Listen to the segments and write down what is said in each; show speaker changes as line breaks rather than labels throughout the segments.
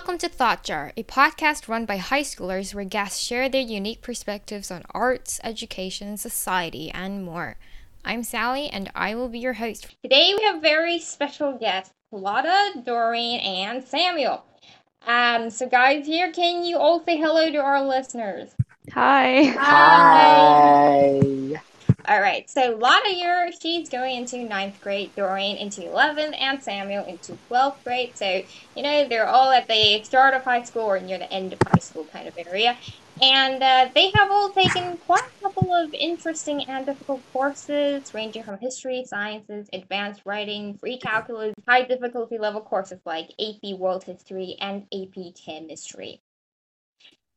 Welcome to Thought Jar, a podcast run by high schoolers where guests share their unique perspectives on arts, education, society, and more. I'm Sally, and I will be your host. Today we have very special guests, Lada, Doreen, and Samuel. Um, so guys, here, can you all say hello to our listeners?
Hi.
Hi.
Right, so Lada here, she's going into ninth grade, Doreen into 11th, and Samuel into 12th grade. So, you know, they're all at the start of high school or near the end of high school kind of area. And uh, they have all taken quite a couple of interesting and difficult courses, ranging from history, sciences, advanced writing, pre-calculus, high difficulty level courses like AP World History and AP Chemistry.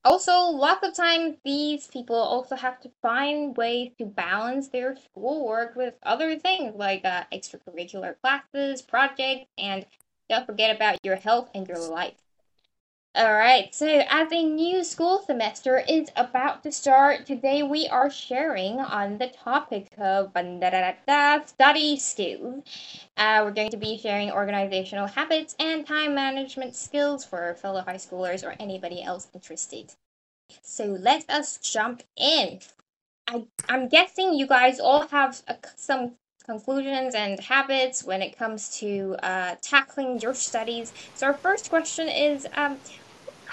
Also, lots of times these people also have to find ways to balance their schoolwork with other things like uh, extracurricular classes, projects, and don't forget about your health and your life. Alright, so as a new school semester is about to start, today we are sharing on the topic of study skills. Uh, we're going to be sharing organizational habits and time management skills for fellow high schoolers or anybody else interested. So let us jump in. I, I'm guessing you guys all have a, some conclusions and habits when it comes to uh, tackling your studies. So our first question is, um,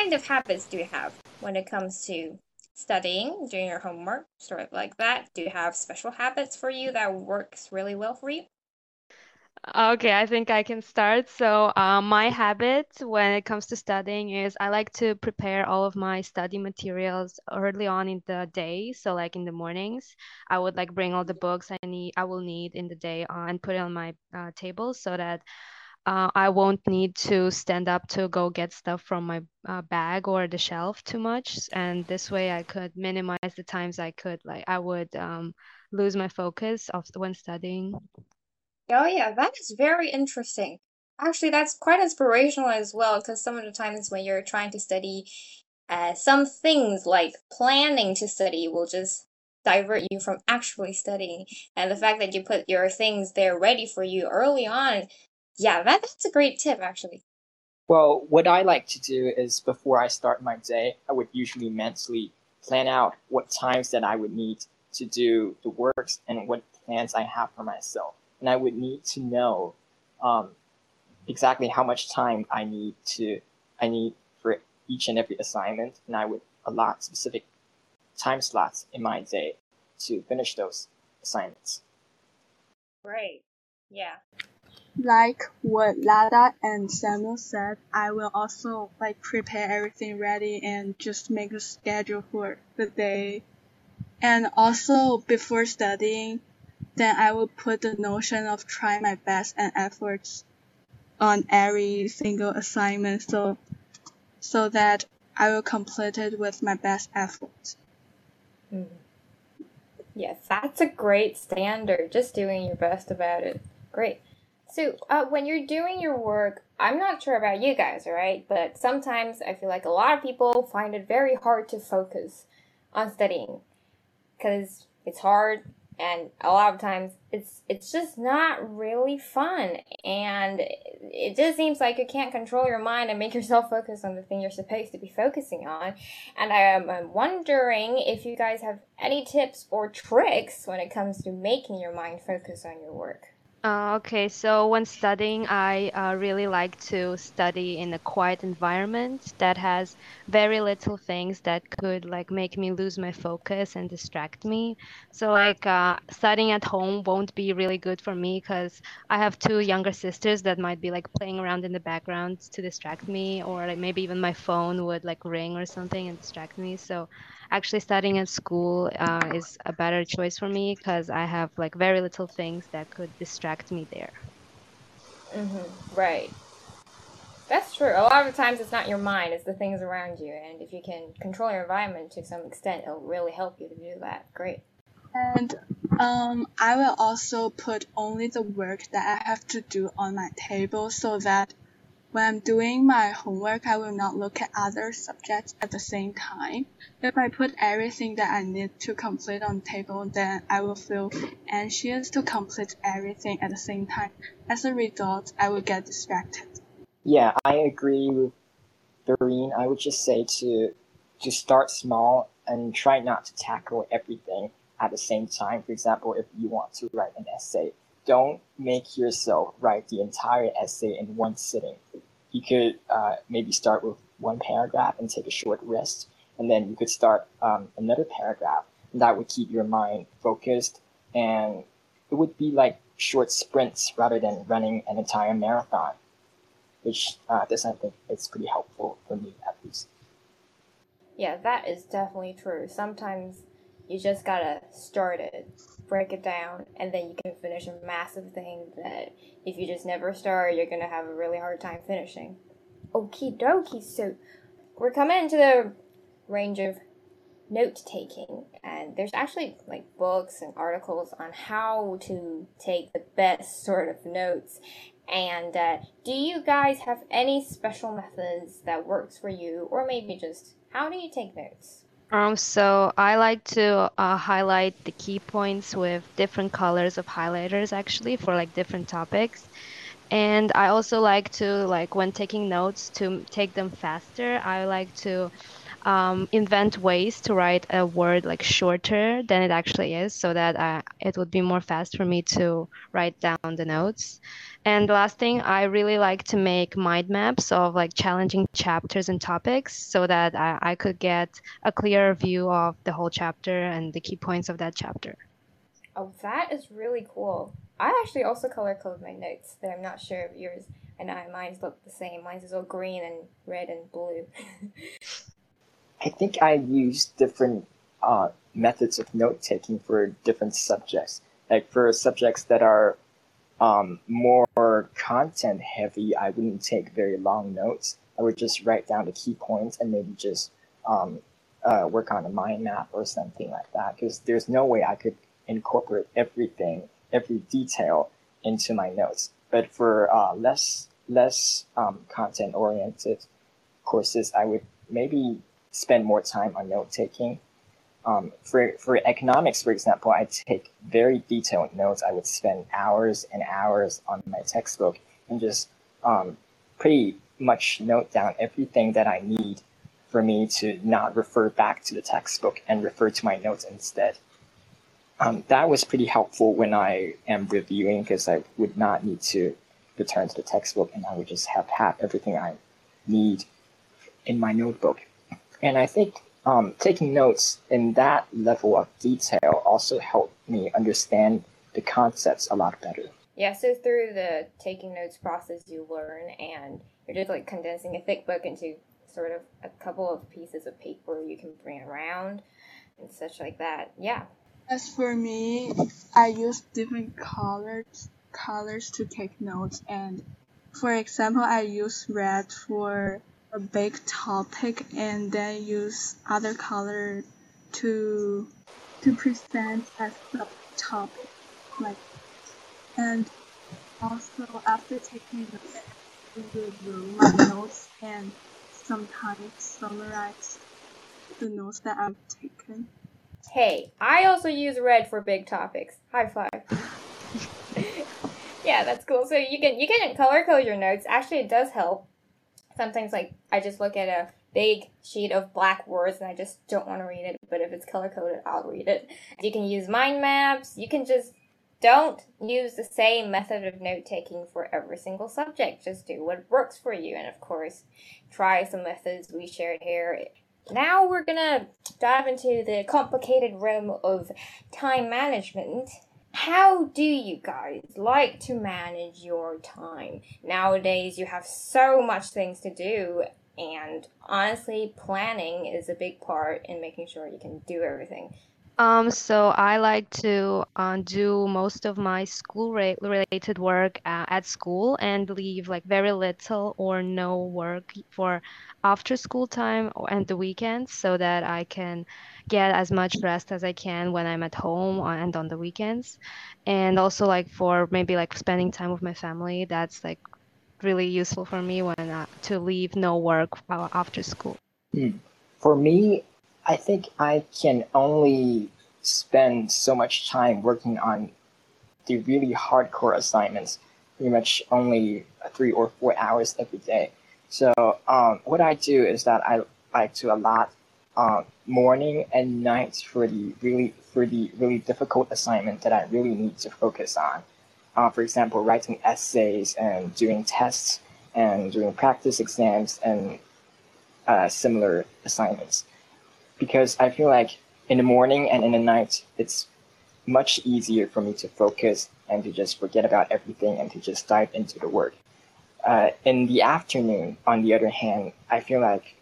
kind of habits do you have when it comes to studying, doing your homework, sort of like that? Do you have special habits for you that works really well for you?
Okay, I think I can start. So, uh, my habit when it comes to studying is I like to prepare all of my study materials early on in the day. So, like in the mornings, I would like bring all the books I need, I will need in the day uh, and put it on my uh, table so that uh, I won't need to stand up to go get stuff from my uh, bag or the shelf too much. And this way I could minimize the times I could, like, I would um, lose my focus of when studying.
Oh, yeah, that is very interesting. Actually, that's quite inspirational as well, because some of the times when you're trying to study, uh, some things like planning to study will just divert you from actually studying. And the fact that you put your things there ready for you early on yeah, that, that's a great tip, actually.
Well, what I like to do is before I start my day, I would usually mentally plan out what times that I would need to do the works and what plans I have for myself. And I would need to know um, exactly how much time I need to I need for each and every assignment, and I would allot specific time slots in my day to finish those assignments.
Right. Yeah.
Like what Lada and Samuel said, I will also like prepare everything ready and just make a schedule for the day. And also before studying, then I will put the notion of trying my best and efforts on every single assignment so so that I will complete it with my best effort.
Mm. Yes, that's a great standard. Just doing your best about it. Great. So, uh, when you're doing your work, I'm not sure about you guys, alright? But sometimes I feel like a lot of people find it very hard to focus on studying. Because it's hard and a lot of times it's it's just not really fun. And it just seems like you can't control your mind and make yourself focus on the thing you're supposed to be focusing on. And I am wondering if you guys have any tips or tricks when it comes to making your mind focus on your work
uh, okay, so when studying, I uh, really like to study in a quiet environment that has very little things that could like make me lose my focus and distract me. So like uh, studying at home won't be really good for me because I have two younger sisters that might be like playing around in the background to distract me, or like maybe even my phone would like ring or something and distract me. So actually studying at school uh, is a better choice for me because I have like very little things that could distract me there.
Mm-hmm. Right. That's true. A lot of times it's not your mind, it's the things around you. And if you can control your environment to some extent, it'll really help you to do that. Great.
And um, I will also put only the work that I have to do on my table so that when I'm doing my homework, I will not look at other subjects at the same time. If I put everything that I need to complete on the table, then I will feel anxious to complete everything at the same time. As a result, I will get distracted.
Yeah, I agree with Doreen, I would just say to to start small and try not to tackle everything at the same time. For example, if you want to write an essay, don't make yourself write the entire essay in one sitting. You could uh, maybe start with one paragraph and take a short rest, and then you could start um, another paragraph. And that would keep your mind focused, and it would be like short sprints rather than running an entire marathon, which uh, this I think is pretty helpful for me at least.
Yeah, that is definitely true. Sometimes you just gotta start it, break it down, and then you can finish a massive thing that if you just never start, you're gonna have a really hard time finishing. Okie dokie, so we're coming into the range of note taking, and there's actually like books and articles on how to take the best sort of notes. And uh, do you guys have any special methods that works for you, or maybe just how do you take notes?
Um, so I like to uh, highlight the key points with different colors of highlighters actually for like different topics. And I also like to like when taking notes to take them faster. I like to um, invent ways to write a word like shorter than it actually is, so that uh, it would be more fast for me to write down the notes. And the last thing, I really like to make mind maps of like challenging chapters and topics, so that I, I could get a clearer view of the whole chapter and the key points of that chapter.
Oh, that is really cool. I actually also color code my notes, but I'm not sure if yours. And I mine's look the same. Mine's is all green and red and blue.
I think I use different uh, methods of note taking for different subjects. Like for subjects that are um, more content heavy, I wouldn't take very long notes. I would just write down the key points and maybe just um, uh, work on a mind map or something like that. Because there's no way I could incorporate everything, every detail into my notes. But for uh, less less um, content oriented courses, I would maybe spend more time on note taking. Um, for, for economics, for example, I take very detailed notes. I would spend hours and hours on my textbook and just um, pretty much note down everything that I need for me to not refer back to the textbook and refer to my notes instead. Um, that was pretty helpful when I am reviewing because I would not need to return to the textbook and I would just have, have everything I need in my notebook. And I think um, taking notes in that level of detail also helped me understand the concepts a lot better.
Yeah, so through the taking notes process, you learn, and you're just like condensing a thick book into sort of a couple of pieces of paper you can bring around and such like that. Yeah.
As for me, I use different colors colors to take notes, and for example, I use red for a big topic and then use other color to to present as the topic like and also after taking the review my notes and sometimes summarize the notes that I've taken.
Hey, I also use red for big topics. High five. yeah, that's cool. So you can you can color code your notes. Actually, it does help sometimes like I just look at a big sheet of black words and I just don't want to read it, but if it's color coded, I'll read it. You can use mind maps. You can just don't use the same method of note taking for every single subject. Just do what works for you. And of course, try some methods we shared here. Now we're gonna dive into the complicated realm of time management. How do you guys like to manage your time? Nowadays, you have so much things to do, and honestly, planning is a big part in making sure you can do everything.
Um, so I like to uh, do most of my school related work uh, at school and leave like very little or no work for after school time and the weekends so that I can get as much rest as I can when I'm at home and on the weekends. And also like for maybe like spending time with my family, that's like really useful for me when uh, to leave no work after school.
Hmm. For me, I think I can only spend so much time working on the really hardcore assignments, pretty much only three or four hours every day. So um, what I do is that I like to allot uh, morning and night for the really for the really difficult assignment that I really need to focus on. Uh, for example, writing essays and doing tests and doing practice exams and uh, similar assignments. Because I feel like in the morning and in the night, it's much easier for me to focus and to just forget about everything and to just dive into the work. Uh, in the afternoon, on the other hand, I feel like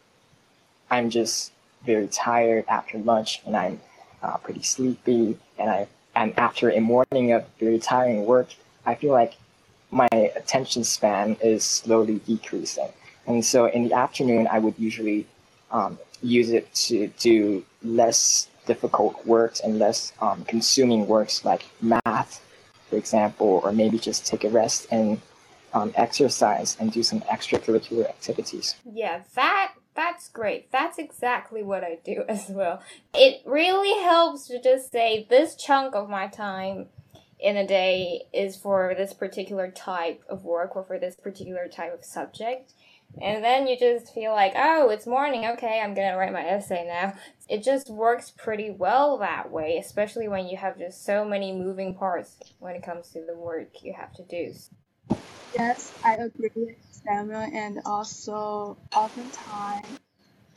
I'm just very tired after lunch and I'm uh, pretty sleepy and I and after a morning of very tiring work, I feel like my attention span is slowly decreasing. And so in the afternoon, I would usually um, use it to do less difficult works and less um, consuming works like math, for example, or maybe just take a rest and um, exercise and do some extracurricular activities.
Yeah, that that's great. That's exactly what I do as well. It really helps to just say this chunk of my time in a day is for this particular type of work or for this particular type of subject. And then you just feel like, oh, it's morning. Okay, I'm going to write my essay now. It just works pretty well that way, especially when you have just so many moving parts when it comes to the work you have to do.
Yes, I agree with Samuel, and also oftentimes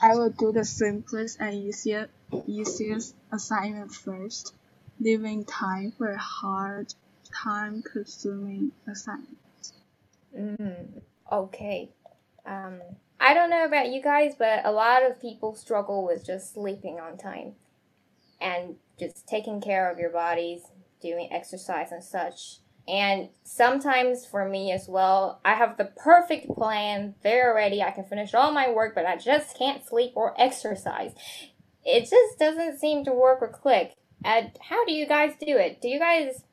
I will do the simplest and easiest easiest assignment first, leaving time for hard, time-consuming assignments.
Mm, okay. Um, I don't know about you guys, but a lot of people struggle with just sleeping on time and just taking care of your bodies, doing exercise and such. And sometimes for me as well, I have the perfect plan. They're ready. I can finish all my work, but I just can't sleep or exercise. It just doesn't seem to work or click. And how do you guys do it? Do you guys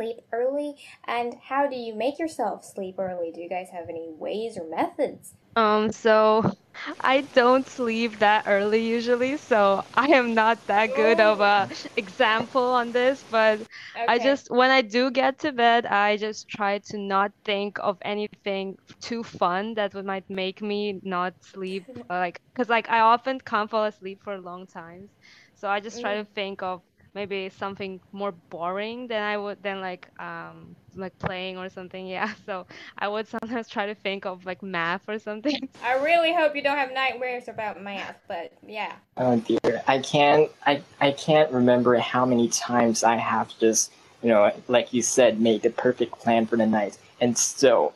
sleep early? And how do you make yourself sleep early? Do you guys have any ways or methods?
Um, so I don't sleep that early usually, so I am not that good of a example on this, but I just when I do get to bed, I just try to not think of anything too fun that would might make me not sleep like cuz like I often can't fall asleep for long times. So I just try to think of maybe something more boring than I would than like um like playing or something. Yeah. So I would sometimes try to think of like math or something.
I really hope you don't have nightmares about math, but yeah.
Oh dear, I can't. I I can't remember how many times I have just you know, like you said, made the perfect plan for the night, and still,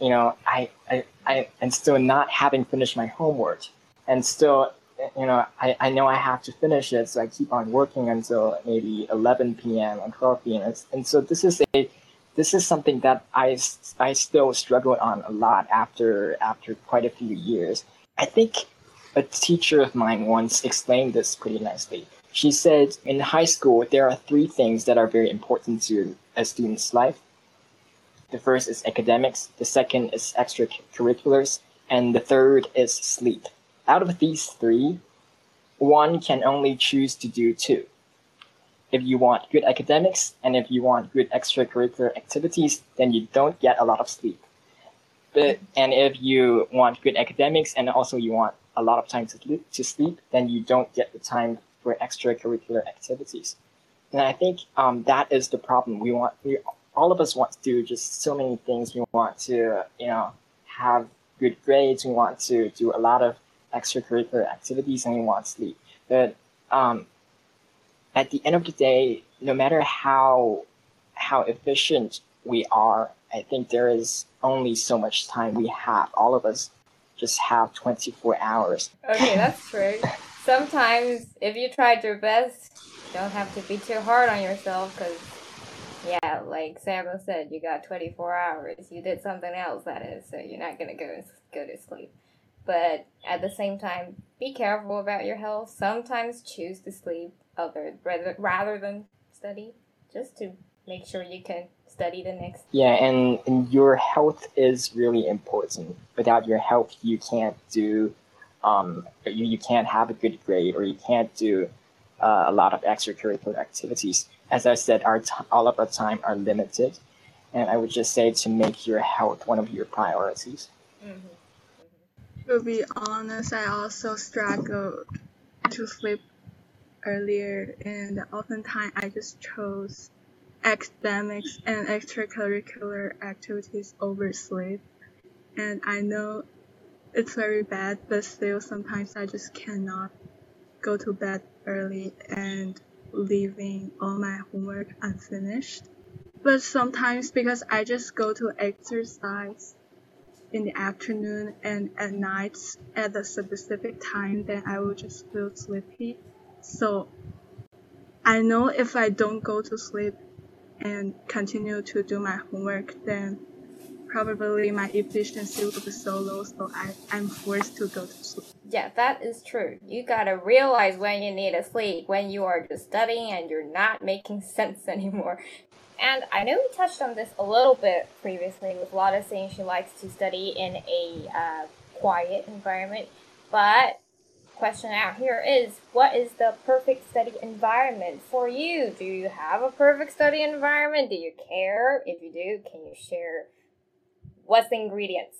you know, I I, I and still not having finished my homework, and still, you know, I, I know I have to finish it, so I keep on working until maybe 11 p.m. or 12 p.m. And, and so this is a this is something that I, I still struggle on a lot after after quite a few years. I think a teacher of mine once explained this pretty nicely. She said in high school there are three things that are very important to a student's life. The first is academics, the second is extracurriculars, and the third is sleep. Out of these three, one can only choose to do two. If you want good academics and if you want good extracurricular activities, then you don't get a lot of sleep. But and if you want good academics and also you want a lot of time to to sleep, then you don't get the time for extracurricular activities. And I think um, that is the problem. We want we all of us want to do just so many things. We want to you know have good grades. We want to do a lot of extracurricular activities, and want sleep. But um, at the end of the day, no matter how how efficient we are, I think there is only so much time we have. All of us just have 24 hours.
Okay, that's true. Sometimes, if you tried your best, you don't have to be too hard on yourself because, yeah, like Samuel said, you got 24 hours. You did something else, that is, so you're not going to go go to sleep. But at the same time, be careful about your health. Sometimes choose to sleep other rather, rather than study, just to make sure you can study the next.
Yeah, and, and your health is really important. Without your health, you can't do, um, you, you can't have a good grade or you can't do uh, a lot of extracurricular activities. As I said, our t- all of our time are limited, and I would just say to make your health one of your priorities.
hmm
To be honest, I also struggled to sleep earlier, and oftentimes I just chose academics and extracurricular activities over sleep. And I know it's very bad, but still sometimes I just cannot go to bed early and leaving all my homework unfinished. But sometimes because I just go to exercise in the afternoon and at nights at a specific time, then I will just feel sleepy. So I know if I don't go to sleep and continue to do my homework, then probably my efficiency will be so low, so I, I'm forced to go to sleep.
Yeah, that is true. You gotta realize when you need to sleep, when you are just studying and you're not making sense anymore. And I know we touched on this a little bit previously with Lada saying she likes to study in a uh, quiet environment, but question out here is what is the perfect study environment for you? Do you have a perfect study environment? Do you care? If you do, can you share what's the ingredients?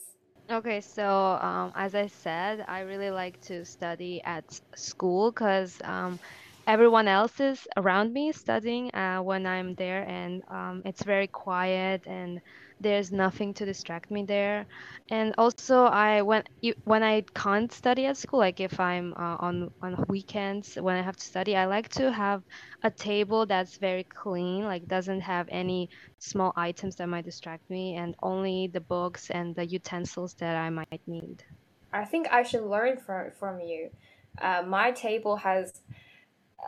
Okay, so um, as I said, I really like to study at school because um, everyone else is around me studying uh, when I'm there, and um, it's very quiet and there's nothing to distract me there. And also, I when when I can't study at school, like if I'm uh, on on weekends when I have to study, I like to have a table that's very clean, like doesn't have any small items that might distract me, and only the books and the utensils that I might need.
I think I should learn from from you. Uh, my table has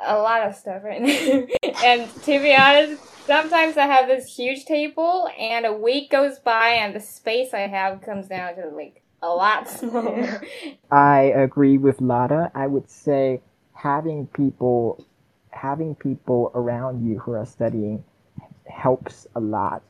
a lot of stuff right now. and to be honest, sometimes I have this huge table, and a week goes by, and the space I have comes down to like a lot smaller.
I agree with Lada. I would say having people having people around you who are studying helps a lot.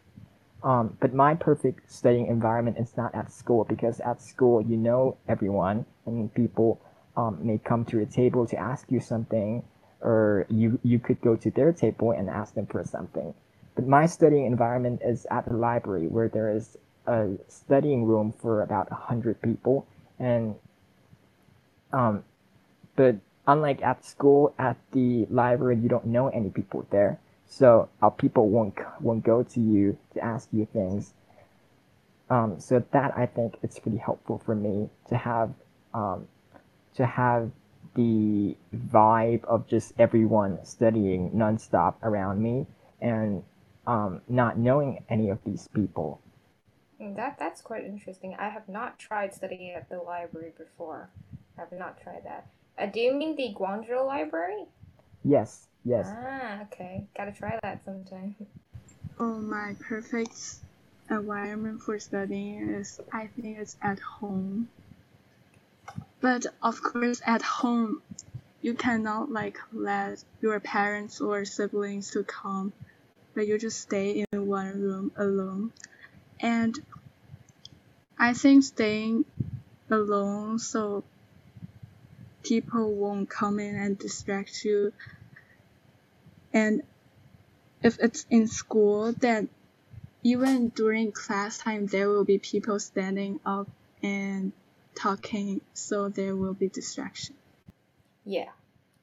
Um, but my perfect studying environment is not at school because at school you know everyone and people um, may come to your table to ask you something or you you could go to their table and ask them for something. But my studying environment is at the library where there is a studying room for about a hundred people, and um, but unlike at school, at the library you don't know any people there, so our people won't won't go to you to ask you things. Um, so that I think it's pretty helpful for me to have um, to have the vibe of just everyone studying nonstop around me and um, not knowing any of these people.
That that's quite interesting. I have not tried studying at the library before. I have not tried that. Uh, do you mean the Guangzhou Library?
Yes. Yes.
Ah, okay. Gotta try that sometime.
Oh, my perfect environment for studying is I think it's at home. But of course, at home, you cannot like let your parents or siblings to come, but you just stay in one room alone. And I think staying alone so people won't come in and distract you. And if it's in school, then even during class time, there will be people standing up and talking, so there will be distraction.
Yeah,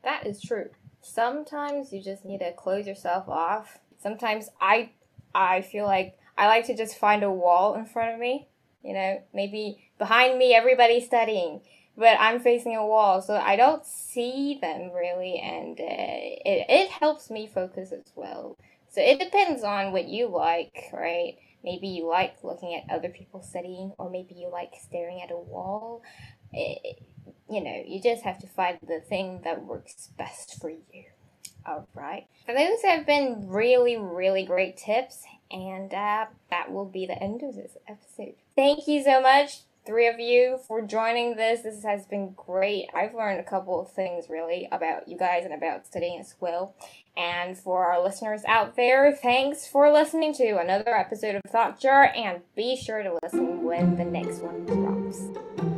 that is true. Sometimes you just need to close yourself off. Sometimes I I feel like I like to just find a wall in front of me. You know, maybe behind me everybody's studying, but I'm facing a wall, so I don't see them really, and uh, it it helps me focus as well. So it depends on what you like, right? Maybe you like looking at other people studying, or maybe you like staring at a wall. It, you know, you just have to find the thing that works best for you. Alright. So those have been really, really great tips, and uh, that will be the end of this episode. Thank you so much three of you for joining this. This has been great. I've learned a couple of things really about you guys and about studying as well. And for our listeners out there, thanks for listening to another episode of Thought Jar and be sure to listen when the next one drops.